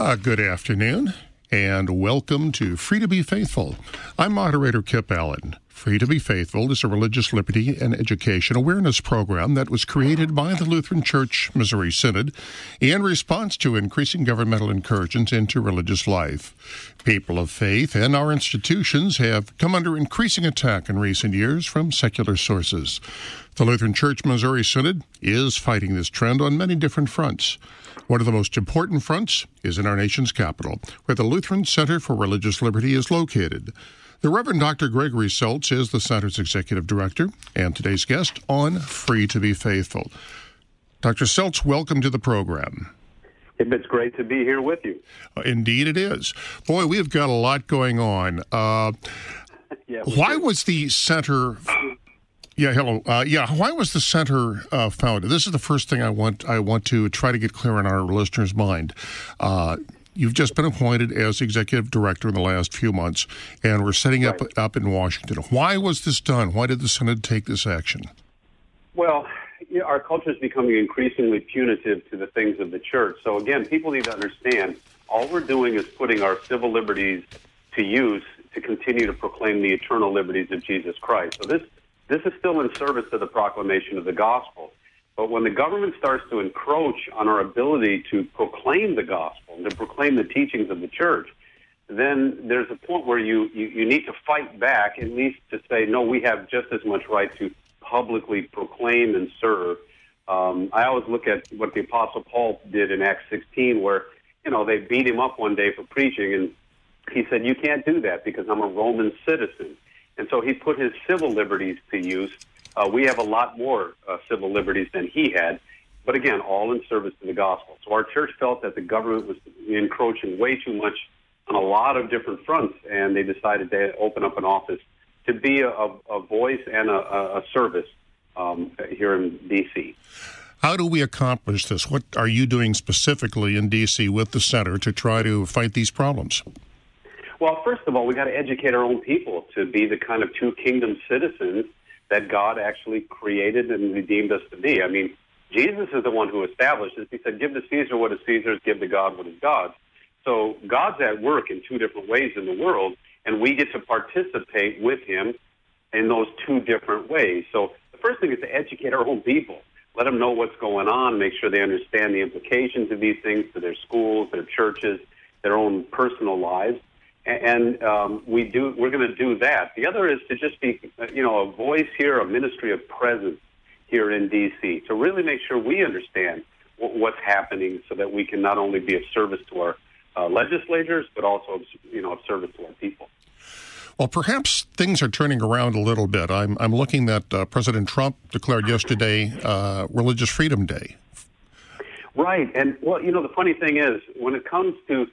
Uh, good afternoon, and welcome to Free to Be Faithful. I'm moderator Kip Allen. Free to Be Faithful is a religious liberty and education awareness program that was created by the Lutheran Church Missouri Synod in response to increasing governmental incursions into religious life. People of faith and our institutions have come under increasing attack in recent years from secular sources. The Lutheran Church Missouri Synod is fighting this trend on many different fronts. One of the most important fronts is in our nation's capital, where the Lutheran Center for Religious Liberty is located. The Reverend Dr. Gregory Seltz is the center's executive director and today's guest on Free to Be Faithful. Dr. Seltz, welcome to the program. It's great to be here with you. Uh, indeed, it is. Boy, we've got a lot going on. Uh, yeah, why do. was the center yeah, hello. Uh, yeah, why was the center uh, founded? This is the first thing I want. I want to try to get clear in our listeners' mind. Uh, you've just been appointed as executive director in the last few months, and we're setting right. up up in Washington. Why was this done? Why did the Synod take this action? Well, you know, our culture is becoming increasingly punitive to the things of the church. So again, people need to understand all we're doing is putting our civil liberties to use to continue to proclaim the eternal liberties of Jesus Christ. So this this is still in service to the proclamation of the gospel. But when the government starts to encroach on our ability to proclaim the gospel and to proclaim the teachings of the church, then there's a point where you, you, you need to fight back, at least to say, no, we have just as much right to publicly proclaim and serve. Um, I always look at what the Apostle Paul did in Acts 16, where, you know, they beat him up one day for preaching, and he said, You can't do that because I'm a Roman citizen. And so he put his civil liberties to use. Uh, we have a lot more uh, civil liberties than he had, but again, all in service to the gospel. So our church felt that the government was encroaching way too much on a lot of different fronts, and they decided to open up an office to be a, a voice and a, a service um, here in D.C. How do we accomplish this? What are you doing specifically in D.C. with the center to try to fight these problems? Well, first of all, we got to educate our own people to be the kind of two kingdom citizens that God actually created and redeemed us to be. I mean, Jesus is the one who established this. He said, "Give to Caesar what is Caesar's, give to God what is God's." So God's at work in two different ways in the world, and we get to participate with Him in those two different ways. So the first thing is to educate our own people, let them know what's going on, make sure they understand the implications of these things to their schools, their churches, their own personal lives and um, we do we're going to do that. The other is to just be you know a voice here, a ministry of presence here in D.C. to really make sure we understand w- what's happening, so that we can not only be of service to our uh, legislators, but also you know of service to our people. Well, perhaps things are turning around a little bit. I'm, I'm looking that uh, President Trump declared yesterday uh, Religious Freedom Day. Right, and well, you know, the funny thing is, when it comes to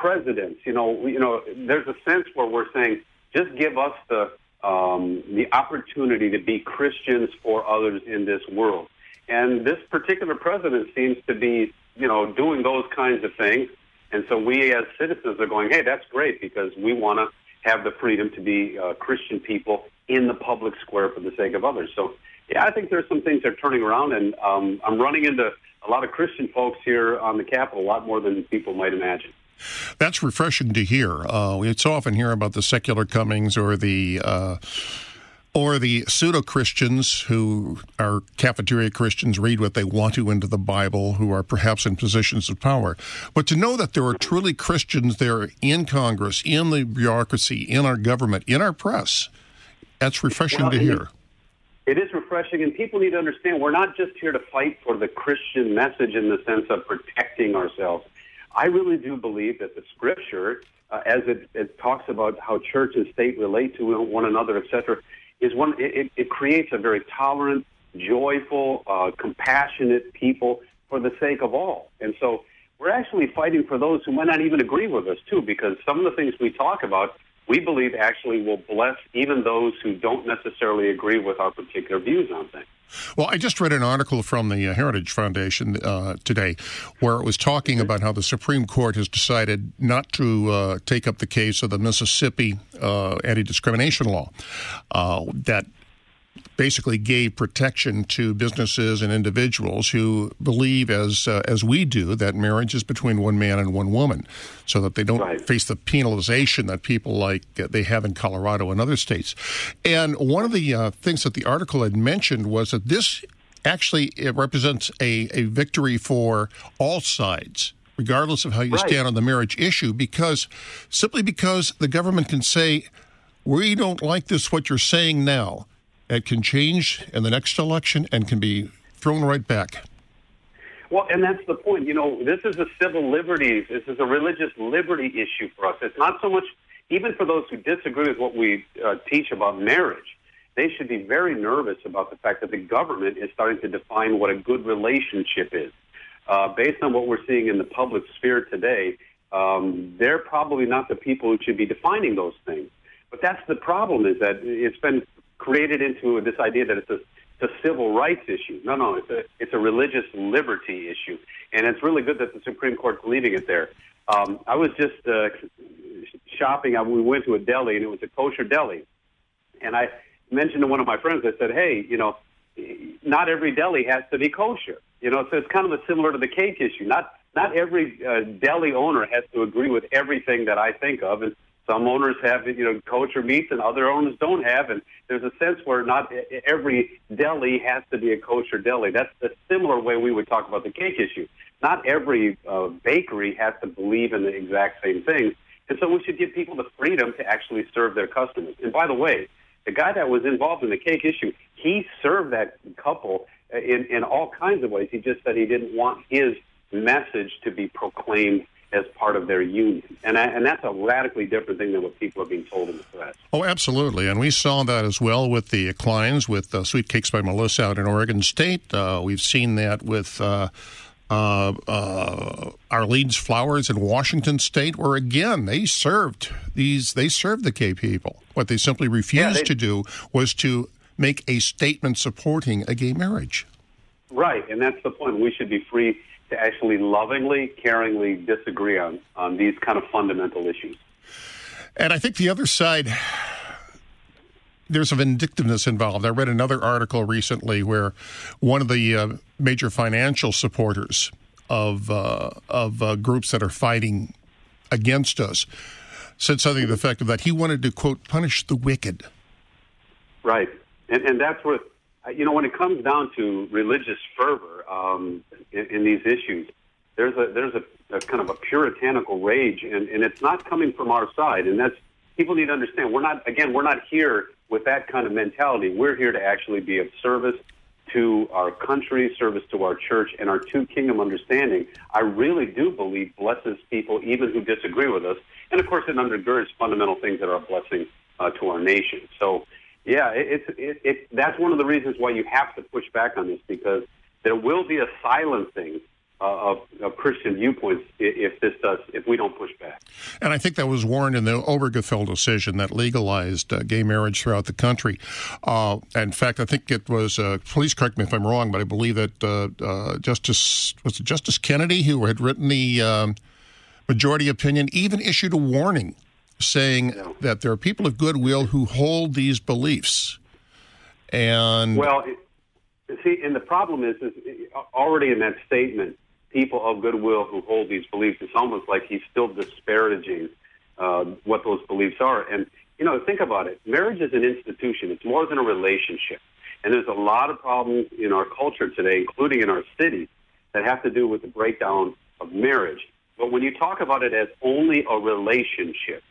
presidents. You know, you know, there's a sense where we're saying, just give us the um, the opportunity to be Christians for others in this world. And this particular president seems to be, you know, doing those kinds of things. And so we as citizens are going, hey, that's great because we want to have the freedom to be uh, Christian people in the public square for the sake of others. So, yeah, I think there's some things that are turning around, and um, I'm running into a lot of Christian folks here on the Capitol, a lot more than people might imagine. That's refreshing to hear. Uh, we so often hear about the secular comings or the uh, or the pseudo Christians who are cafeteria Christians read what they want to into the Bible, who are perhaps in positions of power. But to know that there are truly Christians there in Congress, in the bureaucracy, in our government, in our press, that's refreshing well, to hear. It is refreshing, and people need to understand we're not just here to fight for the Christian message in the sense of protecting ourselves. I really do believe that the scripture, uh, as it, it, talks about how church and state relate to one another, etc., is one. It, it, creates a very tolerant, joyful, uh, compassionate people for the sake of all. And so we're actually fighting for those who might not even agree with us too, because some of the things we talk about, we believe actually will bless even those who don't necessarily agree with our particular views on things. Well, I just read an article from the uh, Heritage Foundation uh, today where it was talking about how the Supreme Court has decided not to uh, take up the case of the Mississippi uh, anti discrimination law uh, that basically gave protection to businesses and individuals who believe, as uh, as we do, that marriage is between one man and one woman, so that they don't Right. face the penalization that people like uh, they have in Colorado and other states. And one of the uh, things that the article had mentioned was that this actually it represents a, a victory for all sides. Regardless of how you Right. stand on the marriage issue, because simply because the government can say, we don't like this, what you're saying now, it can change in the next election and can be thrown right back. Well, and that's the point. You know, this is a civil liberties. This is a religious liberty issue for us. It's not so much, even for those who disagree with what we uh, teach about marriage, they should be very nervous about the fact that the government is starting to define what a good relationship is. Uh, based on what we're seeing in the public sphere today, um, they're probably not the people who should be defining those things. But that's the problem is that it's been created into this idea that it's a, it's a civil rights issue. No, no, it's a, it's a religious liberty issue. And it's really good that the Supreme Court's leaving it there. Um, I was just uh, shopping. I, we went to a deli, and it was a kosher deli. And I mentioned to one of my friends, I said, hey, you know, not every deli has to be kosher. You know, so it's kind of similar to the cake issue. Not not every uh, deli owner has to agree with everything that I think of, and some owners have you know kosher meats, and other owners don't have. And there's a sense where not every deli has to be a kosher deli. That's the similar way we would talk about the cake issue. Not every uh, bakery has to believe in the exact same things, and so we should give people the freedom to actually serve their customers. And by the way, the guy that was involved in the cake issue, he served that couple in, in all kinds of ways. He just said he didn't want his message to be proclaimed as part of their union. And, I, and that's a radically different thing than what people are being told in the press. Oh, absolutely. And we saw that as well with the Kleins, with uh, Sweet Cakes by Melissa out in Oregon State. Uh, we've seen that with uh, uh, uh, Arlene's Flowers in Washington State, where again they served these, they served the gay people. What they simply refused they- to do was to make a statement supporting a gay marriage. Right, and that's the point. We should be free to actually lovingly, caringly disagree on, on these kind of fundamental issues. And I think the other side, there's a vindictiveness involved. I read another article recently where one of the uh, major financial supporters of uh, of uh, groups that are fighting against us said something to the effect of that he wanted to quote punish the wicked. Right, and and that's what you know when it comes down to religious fervor um, in, in these issues. There's a there's a, a kind of a puritanical rage, and, and it's not coming from our side, and that's people need to understand. We're not again, we're not here with that kind of mentality. We're here to actually be of service to our country, service to our church, and our two kingdom understanding. I really do believe blesses people even who disagree with us, and of course, it undergirds fundamental things that are a blessing uh, to our nation. So yeah, it, it's it, it, that's one of the reasons why you have to push back on this because there will be a silencing uh, of, of Christian viewpoints if this does if we don't push back. And I think that was warned in the Obergefell decision that legalized uh, gay marriage throughout the country. Uh, in fact, I think it was, uh, please correct me if I'm wrong, but I believe that uh, uh, Justice, was it Justice Kennedy who had written the um, majority opinion, even issued a warning saying Yeah. that there are people of goodwill who hold these beliefs. And Well, it, see, and the problem is, is already in that statement, people of goodwill who hold these beliefs. It's almost like he's still disparaging uh, what those beliefs are. And you know, think about it. Marriage is an institution. It's more than a relationship. And there's a lot of problems in our culture today, including in our cities, that have to do with the breakdown of marriage. But when you talk about it as only a relationship,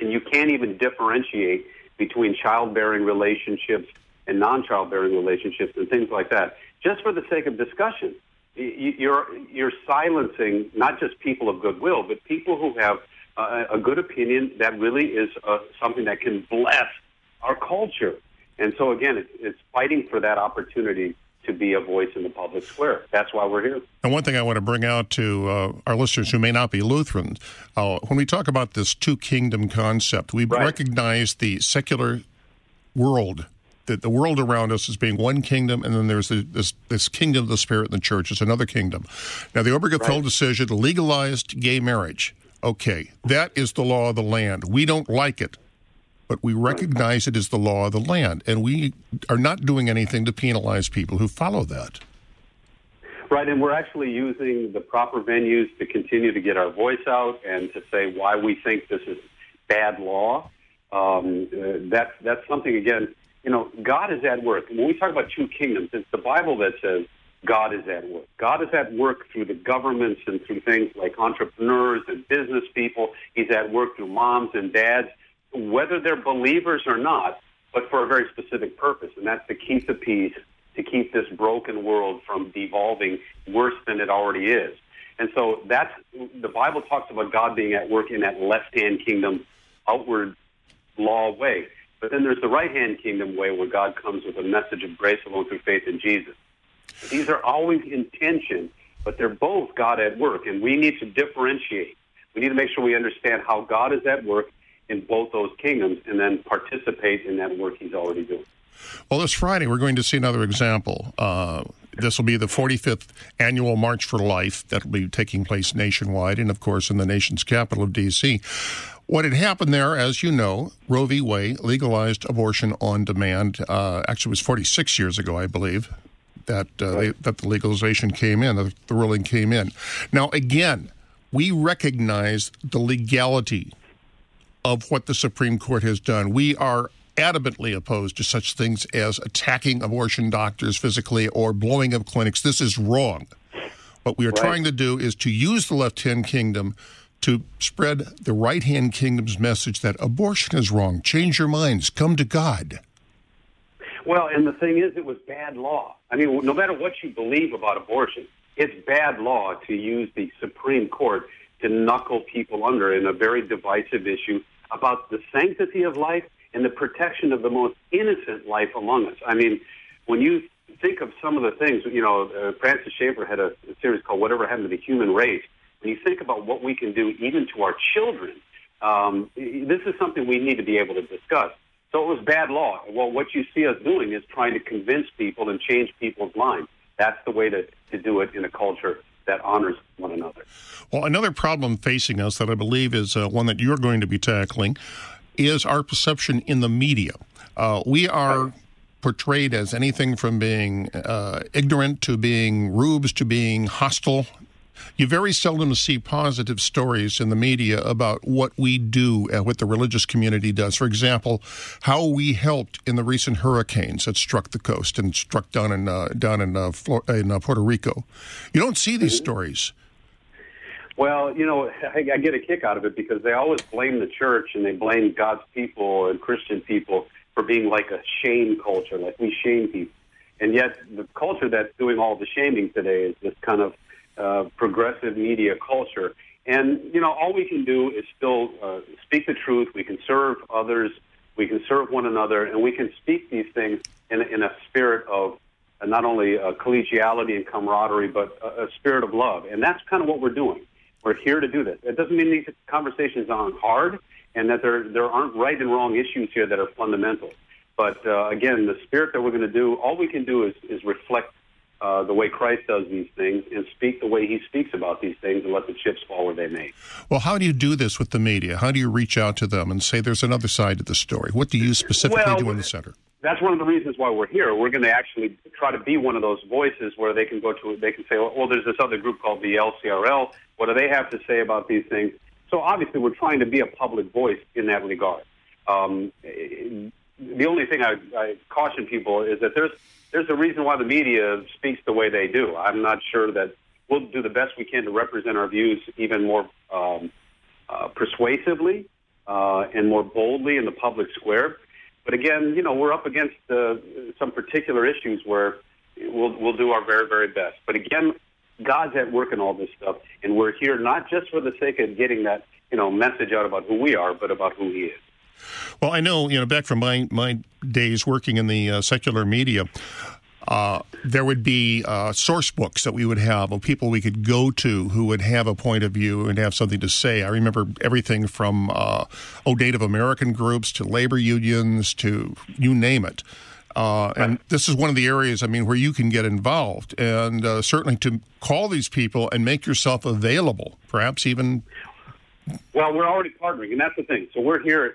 and you can't even differentiate between childbearing relationships and non-childbearing relationships and things like that. Just for the sake of discussion, you're you're silencing not just people of goodwill, but people who have uh, a good opinion that really is uh, something that can bless our culture. And so again, it's, it's fighting for that opportunity to be a voice in the public square. That's why we're here. And one thing I want to bring out to uh, our listeners who may not be Lutherans, uh, when we talk about this two kingdom concept, we Right. recognize the secular world, that the world around us is being one kingdom, and then there's the, this, this kingdom of the Spirit in the church is another kingdom. Now, the Obergefell Right. decision legalized gay marriage. Okay, that is the law of the land. We don't like it, but we recognize it as the law of the land, and we are not doing anything to penalize people who follow that. Right, and we're actually using the proper venues to continue to get our voice out and to say why we think this is bad law. Um, uh, that's that's something again. You know, God is at work. When we talk about two kingdoms, it's the Bible that says God is at work. God is at work through the governments and through things like entrepreneurs and business people. He's at work through moms and dads, whether they're believers or not, but for a very specific purpose, and that's to keep the peace, to keep this broken world from devolving worse than it already is. And so that's the Bible talks about God being at work in that left hand kingdom, outward law way. But then there's the right hand kingdom way where God comes with a message of grace alone through faith in Jesus. These are always in tension, but they're both God at work, and we need to differentiate. We need to make sure we understand how God is at work in both those kingdoms and then participate in that work He's already doing. Well, this Friday, we're going to see another example. Uh, this will be the 45th annual March for Life that will be taking place nationwide and, of course, in the nation's capital of D.C. What had happened there, as you know, Roe v. Wade legalized abortion on demand. Uh, actually, it was 46 years ago, I believe that uh, they, that the legalization came in, the, the ruling came in. Now, again, we recognize the legality of what the Supreme Court has done. We are adamantly opposed to such things as attacking abortion doctors physically or blowing up clinics. This is wrong. What we are right. trying to do is to use the left hand kingdom to spread the right hand kingdom's message that abortion is wrong. Change your minds. Come to God. Well, and the thing is, it was bad law. I mean, no matter what you believe about abortion, it's bad law to use the Supreme Court to knuckle people under in a very divisive issue about the sanctity of life and the protection of the most innocent life among us. I mean, when you think of some of the things, you know, uh, Francis Schaeffer had a, a series called Whatever Happened to the Human Race. When you think about what we can do even to our children, um, this is something we need to be able to discuss. So it was bad law. Well, what you see us doing is trying to convince people and change people's minds. That's the way to, to do it in a culture that honors one another. Well, another problem facing us that I believe is uh, one that you're going to be tackling is our perception in the media. Uh, we are portrayed as anything from being uh, ignorant to being rubes to being hostile you very seldom see positive stories in the media about what we do and what the religious community does. For example, how we helped in the recent hurricanes that struck the coast and struck down in uh, down in uh, in uh, Puerto Rico. You don't see these mm-hmm. stories. Well, you know, I, I get a kick out of it because they always blame the church and they blame God's people and Christian people for being like a shame culture, like we shame people. And yet, the culture that's doing all the shaming today is this kind of uh, progressive media culture. And, you know, all we can do is still uh, speak the truth. We can serve others. We can serve one another. And we can speak these things in, in a spirit of uh, not only uh, collegiality and camaraderie, but a, a spirit of love. And that's kind of what we're doing. We're here to do this. It doesn't mean these conversations aren't hard and that there, there aren't right and wrong issues here that are fundamental. But uh, again, the spirit that we're going to do, all we can do is, is reflect uh, the way Christ does these things and speak the way he speaks about these things and let the chips fall where they may. Well, how do you do this with the media? How do you reach out to them and say there's another side to the story? What do you specifically well, do in the center? That's one of the reasons why we're here. We're going to actually try to be one of those voices where they can go to, they can say, well, there's this other group called the LCRL. What do they have to say about these things? So obviously, we're trying to be a public voice in that regard. Um, the only thing I, I caution people is that there's there's a reason why the media speaks the way they do. I'm not sure that we'll do the best we can to represent our views even more um, uh, persuasively uh, and more boldly in the public square. But again, you know, we're up against uh, some particular issues where we'll we'll do our very very best. But again, God's at work in all this stuff, and we're here not just for the sake of getting that you know message out about who we are, but about who He is. Well, I know, you know, back from my, my days working in the uh, secular media, uh, there would be uh, source books that we would have of people we could go to who would have a point of view and have something to say. I remember everything from uh, oh, Native American groups to labor unions to you name it. Uh, and this is one of the areas, I mean, where you can get involved, and uh, certainly to call these people and make yourself available, perhaps even Well, we're already partnering, and that's the thing. So we're here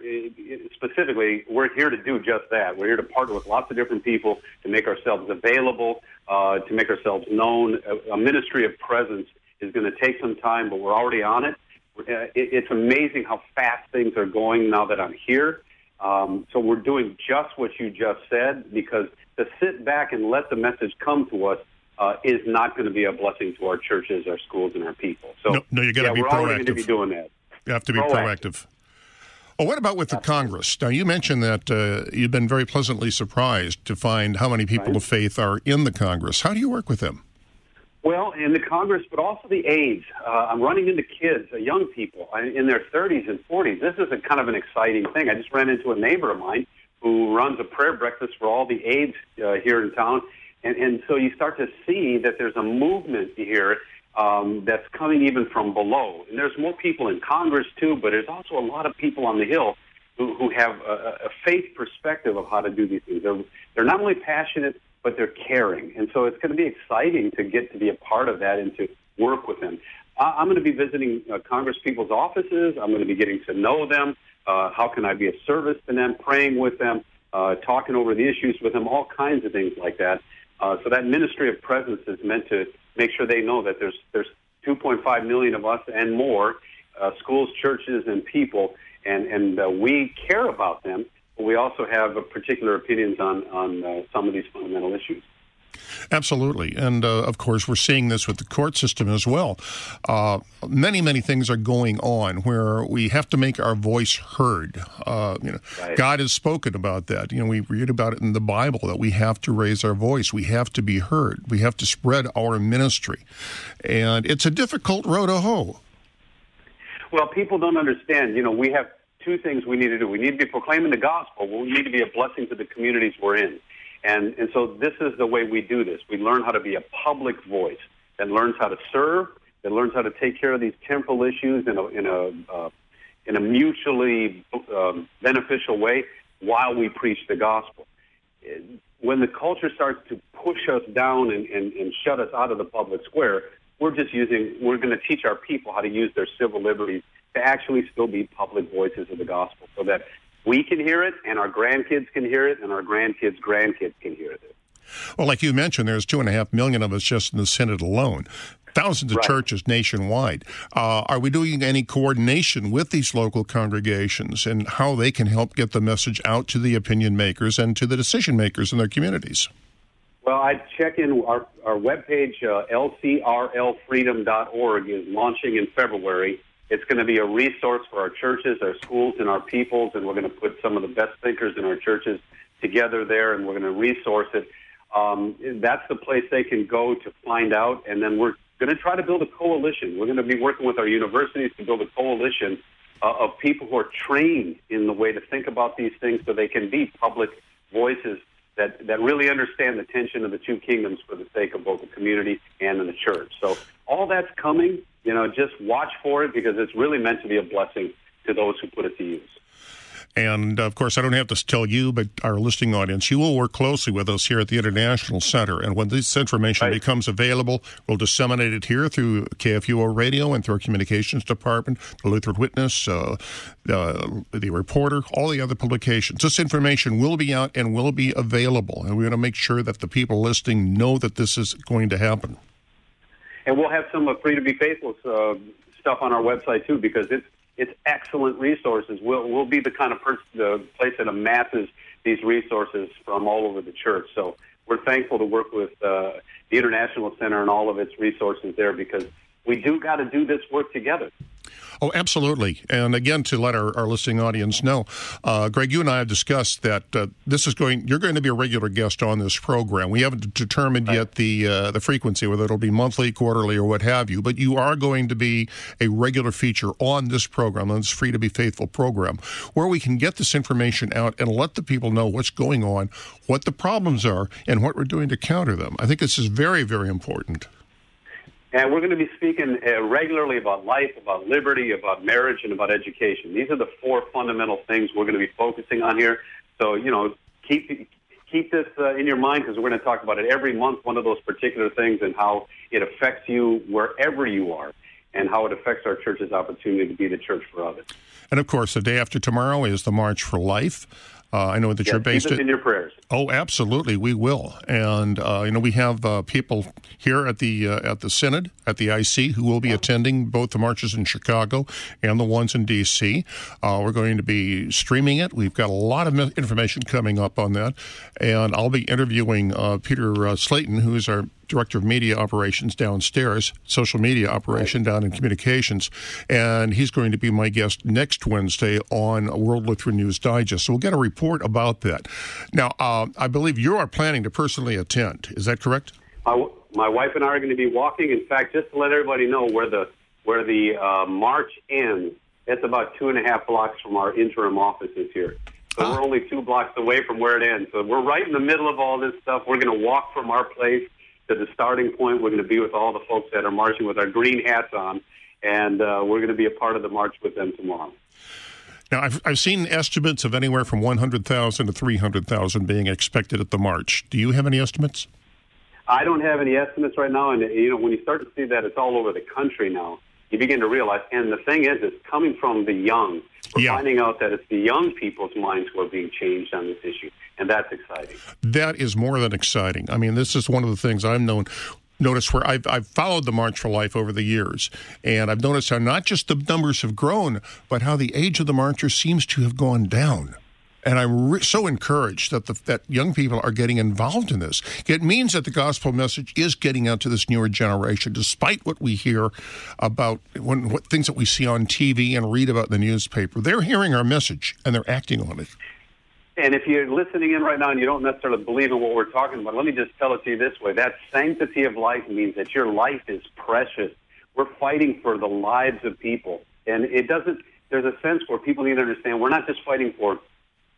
specifically. We're here to do just that. We're here to partner with lots of different people to make ourselves available, uh, to make ourselves known. A, a ministry of presence is going to take some time, but we're already on it. Uh, it's amazing how fast things are going now that I'm here. Um, so we're doing just what you just said because to sit back and let the message come to us uh, is not going to be a blessing to our churches, our schools, and our people. So no, no you got to yeah, be we're proactive. going to be doing that. You have to be proactive. proactive. Well, what about with the Congress? Now, you mentioned that uh, you've been very pleasantly surprised to find how many people right. of faith are in the Congress. How do you work with them? Well, in the Congress, but also the aides. Uh, I'm running into kids, uh, young people in their 30s and 40s. This is a kind of an exciting thing. I just ran into a neighbor of mine who runs a prayer breakfast for all the aides uh, here in town. And, and so you start to see that there's a movement here um, that's coming even from below. And there's more people in Congress, too, but there's also a lot of people on the Hill who, who have a, a faith perspective of how to do these things. They're, they're not only passionate, but they're caring. And so it's going to be exciting to get to be a part of that and to work with them. I'm going to be visiting uh, Congress people's offices. I'm going to be getting to know them. Uh, how can I be of service to them? Praying with them, uh, talking over the issues with them, all kinds of things like that. Uh, so that ministry of presence is meant to make sure they know that there's there's 2.5 million of us and more, uh, schools, churches, and people, and and uh, we care about them. But we also have particular opinions on on uh, some of these fundamental issues. Absolutely. And uh, of course, we're seeing this with the court system as well. Uh, many, many things are going on where we have to make our voice heard. Uh, you know, right. God has spoken about that. You know, we read about it in the Bible that we have to raise our voice, we have to be heard, we have to spread our ministry. And it's a difficult road to hoe. Well, people don't understand. You know, we have two things we need to do. We need to be proclaiming the gospel. We need to be a blessing to the communities we're in. And, and so this is the way we do this. We learn how to be a public voice that learns how to serve, that learns how to take care of these temporal issues in a, in a, uh, in a mutually um, beneficial way while we preach the gospel. When the culture starts to push us down and, and, and shut us out of the public square, we're just using, we're going to teach our people how to use their civil liberties to actually still be public voices of the gospel so that we can hear it, and our grandkids can hear it, and our grandkids' grandkids can hear it. Well, like you mentioned, there's two and a half million of us just in the Synod alone. Thousands of right. churches nationwide. Uh, are we doing any coordination with these local congregations and how they can help get the message out to the opinion makers and to the decision makers in their communities? Well, I check in our, our webpage, uh, lcrlfreedom.org, is launching in February. It's going to be a resource for our churches, our schools, and our peoples, and we're going to put some of the best thinkers in our churches together there, and we're going to resource it. Um, that's the place they can go to find out, and then we're going to try to build a coalition. We're going to be working with our universities to build a coalition uh, of people who are trained in the way to think about these things so they can be public voices that, that really understand the tension of the two kingdoms for the sake of both the community and in the church. So all that's coming you know, just watch for it because it's really meant to be a blessing to those who put it to use. And of course, I don't have to tell you, but our listening audience, you will work closely with us here at the International Center. And when this information right. becomes available, we'll disseminate it here through KFUO radio and through our communications department, the Lutheran Witness, uh, uh, the Reporter, all the other publications. This information will be out and will be available. And we're going to make sure that the people listening know that this is going to happen and we'll have some of Free to Be Faithful uh, stuff on our website too, because it's it's excellent resources. We'll we'll be the kind of person, the place that amasses these resources from all over the church. So we're thankful to work with uh, the International Center and all of its resources there because we do got to do this work together. Oh, absolutely. And again, to let our, our listening audience know, uh, Greg, you and I have discussed that uh, this is going. You're going to be a regular guest on this program. We haven't determined yet the uh, the frequency, whether it'll be monthly, quarterly, or what have you. But you are going to be a regular feature on this program, on this Free to Be Faithful program, where we can get this information out and let the people know what's going on, what the problems are, and what we're doing to counter them. I think this is very, very important. And we're going to be speaking uh, regularly about life, about liberty, about marriage, and about education. These are the four fundamental things we're going to be focusing on here. So, you know, keep keep this uh, in your mind because we're going to talk about it every month, one of those particular things and how it affects you wherever you are. and how it affects our church's opportunity to be the church for others. And of course, the day after tomorrow is the March for Life. Uh, I know that yes, you're based in your prayers. Oh, absolutely, we will. And uh, you know, we have uh, people here at the uh, at the synod at the IC who will be attending both the marches in Chicago and the ones in D.C. Uh, we're going to be streaming it. We've got a lot of information coming up on that, and I'll be interviewing uh, Peter Slayton, who is our director of media operations downstairs, social media operation down in communications, and he's going to be my guest next Wednesday on World Lutheran News Digest. So we'll get a report about that. Now, uh, I believe you are planning to personally attend. Is that correct? My, my wife and I are going to be walking. In fact, just to let everybody know where the where the uh, march ends, it's about two and a half blocks from our interim offices here. So ah. we're only two blocks away from where it ends. So we're right in the middle of all this stuff. We're going to walk from our place to the starting point. We're going to be with all the folks that are marching with our green hats on, and uh, we're going to be a part of the march with them tomorrow. Now, I've, I've seen estimates of anywhere from 100,000 to 300,000 being expected at the march. Do you have any estimates? I don't have any estimates right now. And, you know, when you start to see that it's all over the country now, you begin to realize, and the thing is, it's coming from the young. We're yeah. finding out that it's the young people's minds who are being changed on this issue, and that's exciting. That is more than exciting. I mean, this is one of the things I've known Notice where I've, I've followed the March for Life over the years, and I've noticed how not just the numbers have grown, but how the age of the marchers seems to have gone down. And I'm re- so encouraged that the, that young people are getting involved in this. It means that the gospel message is getting out to this newer generation, despite what we hear about when, what things that we see on TV and read about in the newspaper. They're hearing our message and they're acting on it. And if you're listening in right now and you don't necessarily believe in what we're talking about, let me just tell it to you this way. That sanctity of life means that your life is precious. We're fighting for the lives of people. And it doesn't, there's a sense where people need to understand we're not just fighting for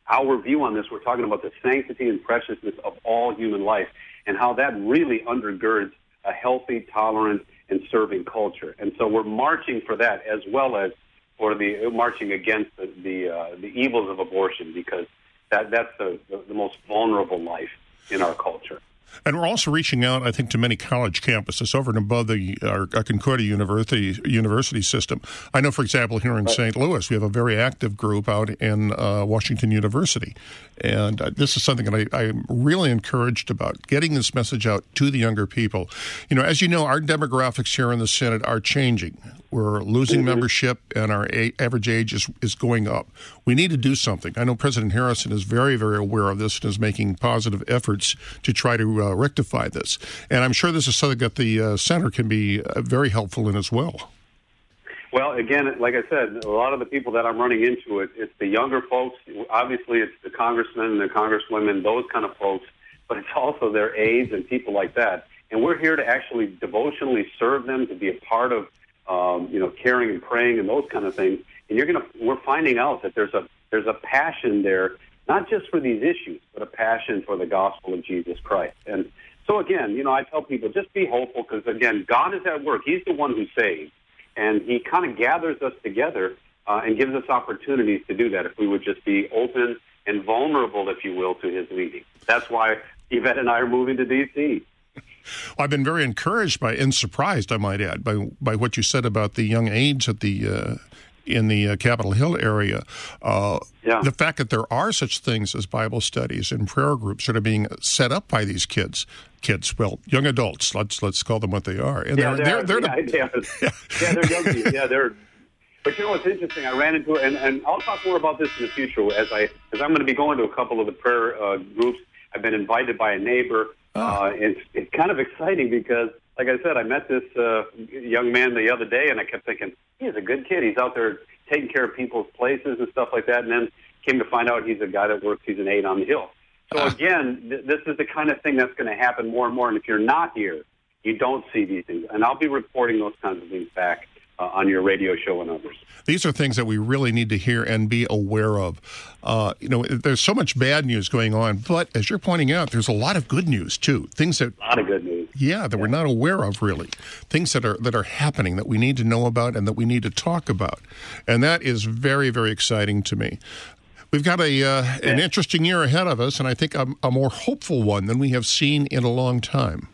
our view on this, we're talking about the sanctity and preciousness of all human life and how that really undergirds a healthy, tolerant, and serving culture. And so we're marching for that as well as for the marching against the the, uh, the evils of abortion because that that's the, the, the most vulnerable life in our culture. And we're also reaching out, I think, to many college campuses over and above the our, our Concordia University university system. I know, for example, here in right. St. Louis, we have a very active group out in uh, Washington University, and uh, this is something that I, I'm really encouraged about getting this message out to the younger people. You know, as you know, our demographics here in the Synod are changing. We're losing mm-hmm. membership, and our a- average age is, is going up. We need to do something. I know President Harrison is very, very aware of this and is making positive efforts to try to uh, rectify this. And I'm sure this is something that the uh, center can be uh, very helpful in as well. Well, again, like I said, a lot of the people that I'm running into it, it's the younger folks. Obviously, it's the congressmen and the congresswomen, those kind of folks, but it's also their aides and people like that. And we're here to actually devotionally serve them, to be a part of um, you know, caring and praying and those kind of things. And you're gonna, we're finding out that there's a there's a passion there, not just for these issues, but a passion for the gospel of Jesus Christ. And so again, you know, I tell people just be hopeful because again, God is at work. He's the one who saves, and He kind of gathers us together uh, and gives us opportunities to do that if we would just be open and vulnerable, if you will, to His leading. That's why Yvette and I are moving to D.C. Well, I've been very encouraged by and surprised, I might add, by by what you said about the young aides at the. Uh, in the uh, Capitol Hill area, uh, yeah. the fact that there are such things as Bible studies and prayer groups that are being set up by these kids, kids, well, young adults. Let's let's call them what they are. And yeah, they're, they're, they're, yeah, the, yeah. yeah, they're young people. Yeah, they're. But you know what's interesting? I ran into it, and, and I'll talk more about this in the future as I because I'm going to be going to a couple of the prayer uh, groups. I've been invited by a neighbor Oh. Uh, it's, it's kind of exciting because, like I said, I met this uh, young man the other day, and I kept thinking he's a good kid. He's out there taking care of people's places and stuff like that. And then came to find out he's a guy that works. He's an aide on the hill. So uh. again, th- this is the kind of thing that's going to happen more and more. And if you're not here, you don't see these things. And I'll be reporting those kinds of things back uh, on your radio show and others. These are things that we really need to hear and be aware of. Uh, you know, there's so much bad news going on, but as you're pointing out, there's a lot of good news too. Things that a lot of good news. Yeah, that yeah. we're not aware of really. Things that are that are happening that we need to know about and that we need to talk about, and that is very very exciting to me. We've got a uh, an interesting year ahead of us, and I think a, a more hopeful one than we have seen in a long time.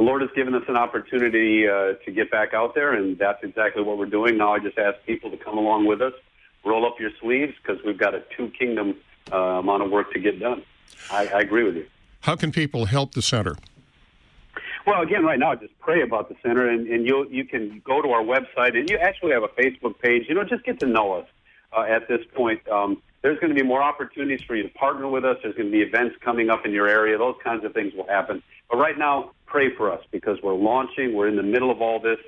The Lord has given us an opportunity uh, to get back out there, and that's exactly what we're doing. Now I just ask people to come along with us, roll up your sleeves, because we've got a two kingdom uh, amount of work to get done. I, I agree with you. How can people help the center? Well, again, right now, just pray about the center, and, and you you can go to our website, and you actually have a Facebook page. You know, just get to know us uh, at this point. Um, there's going to be more opportunities for you to partner with us. There's going to be events coming up in your area. Those kinds of things will happen. But right now, pray for us because we're launching. We're in the middle of all this.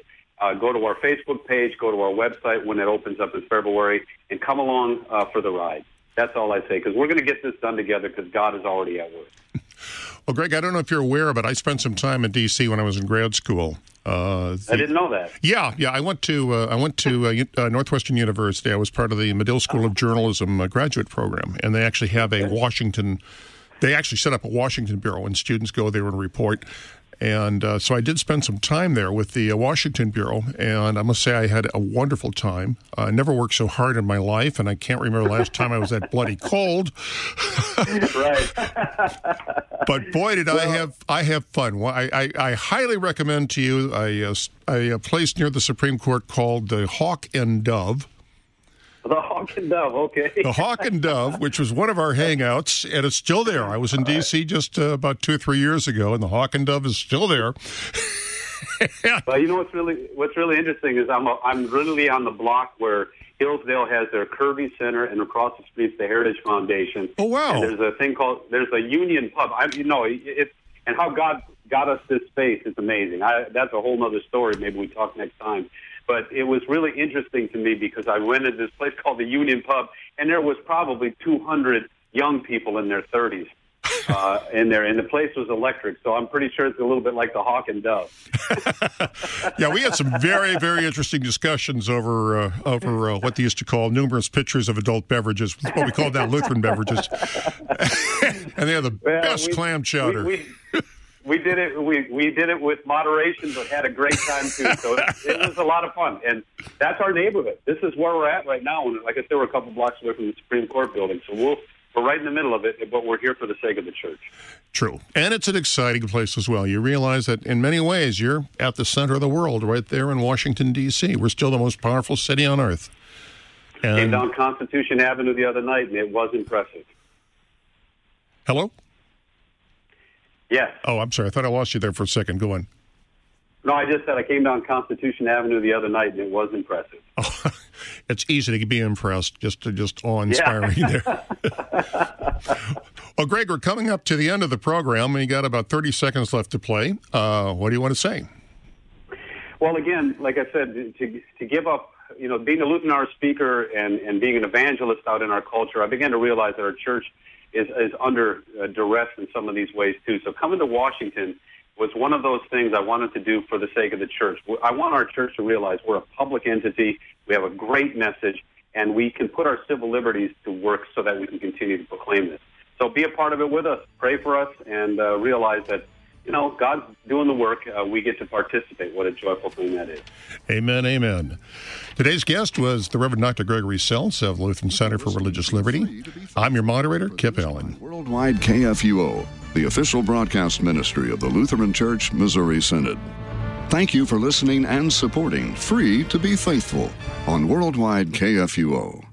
Uh, go to our Facebook page, go to our website when it opens up in February, and come along uh, for the ride. That's all I say because we're going to get this done together because God is already at work. Well, Greg, I don't know if you're aware, but I spent some time in D.C. when I was in grad school. Uh, the, I didn't know that. Yeah, yeah. I went to uh, I went to uh, uh Northwestern University. I was part of the Medill School of Journalism uh, graduate program, and they actually have a Washington. They actually set up a Washington bureau, and students go there and report. And uh, so I did spend some time there with the uh, Washington Bureau, and I must say I had a wonderful time. I uh, never worked so hard in my life, and I can't remember the last time I was that bloody cold. right. but boy, did well, I have I have fun. Well, I, I, I, highly recommend to you a, a, a place near the Supreme Court called the Hawk and Dove. The Hawk and Dove, okay. the Hawk and Dove, which was one of our hangouts, and it's still there. I was in D.C. just uh, about two or three years ago, and the Hawk and Dove is still there. well, you know what's really what's really interesting is I'm a, I'm literally on the block where Hillsdale has their Kirby Center, and across the street the Heritage Foundation. Oh wow! And there's a thing called there's a Union Pub. I you know it's and how God got us this space is amazing. I, that's a whole other story. Maybe we talk next time. But it was really interesting to me because I went to this place called the Union Pub, and there was probably 200 young people in their 30s uh, in there, and the place was electric. So I'm pretty sure it's a little bit like the Hawk and Dove. yeah, we had some very, very interesting discussions over uh, over uh, what they used to call numerous pitchers of adult beverages, what we call now Lutheran beverages, and they had the well, best we, clam chowder. We, we, we did it. We we did it with moderation, but had a great time too. So it, it, was a lot of fun, and that's our neighborhood. This is where we're at right now. And like I said, we're a couple blocks away from the Supreme Court building, so we'll we're right in the middle of it. But we're here for the sake of the church. True, and it's an exciting place as well. You realize that in many ways you're at the center of the world, right there in Washington D.C. We're still the most powerful city on earth. And Came down Constitution Avenue the other night, and it was impressive. Hello. Yes. Oh, I'm sorry. I thought I lost you there for a second. Go on. No, I just said I came down Constitution Avenue the other night, and it was impressive. Oh, it's easy to be impressed, just just awe inspiring yeah. there. well, Greg, we're coming up to the end of the program. And we got about 30 seconds left to play. Uh, what do you want to say? Well, again, like I said, to to give up, you know, being a Lutheran speaker and and being an evangelist out in our culture, I began to realize that our church is, is under uh, duress in some of these ways too. So coming to Washington was one of those things I wanted to do for the sake of the church. I want our church to realize we're a public entity. We have a great message, and we can put our civil liberties to work so that we can continue to proclaim this. So be a part of it with us. Pray for us, and uh, realize that you know, God's doing the work. Uh, we get to participate. What a joyful thing that is. Amen, amen. Today's guest was the Reverend Dr. Gregory Seltz of Lutheran Center for Religious Liberty. I'm your moderator, Kip Allen. Worldwide KFUO, the official broadcast ministry of the Lutheran Church Missouri Synod. Thank you for listening and supporting Free to Be Faithful on Worldwide KFUO.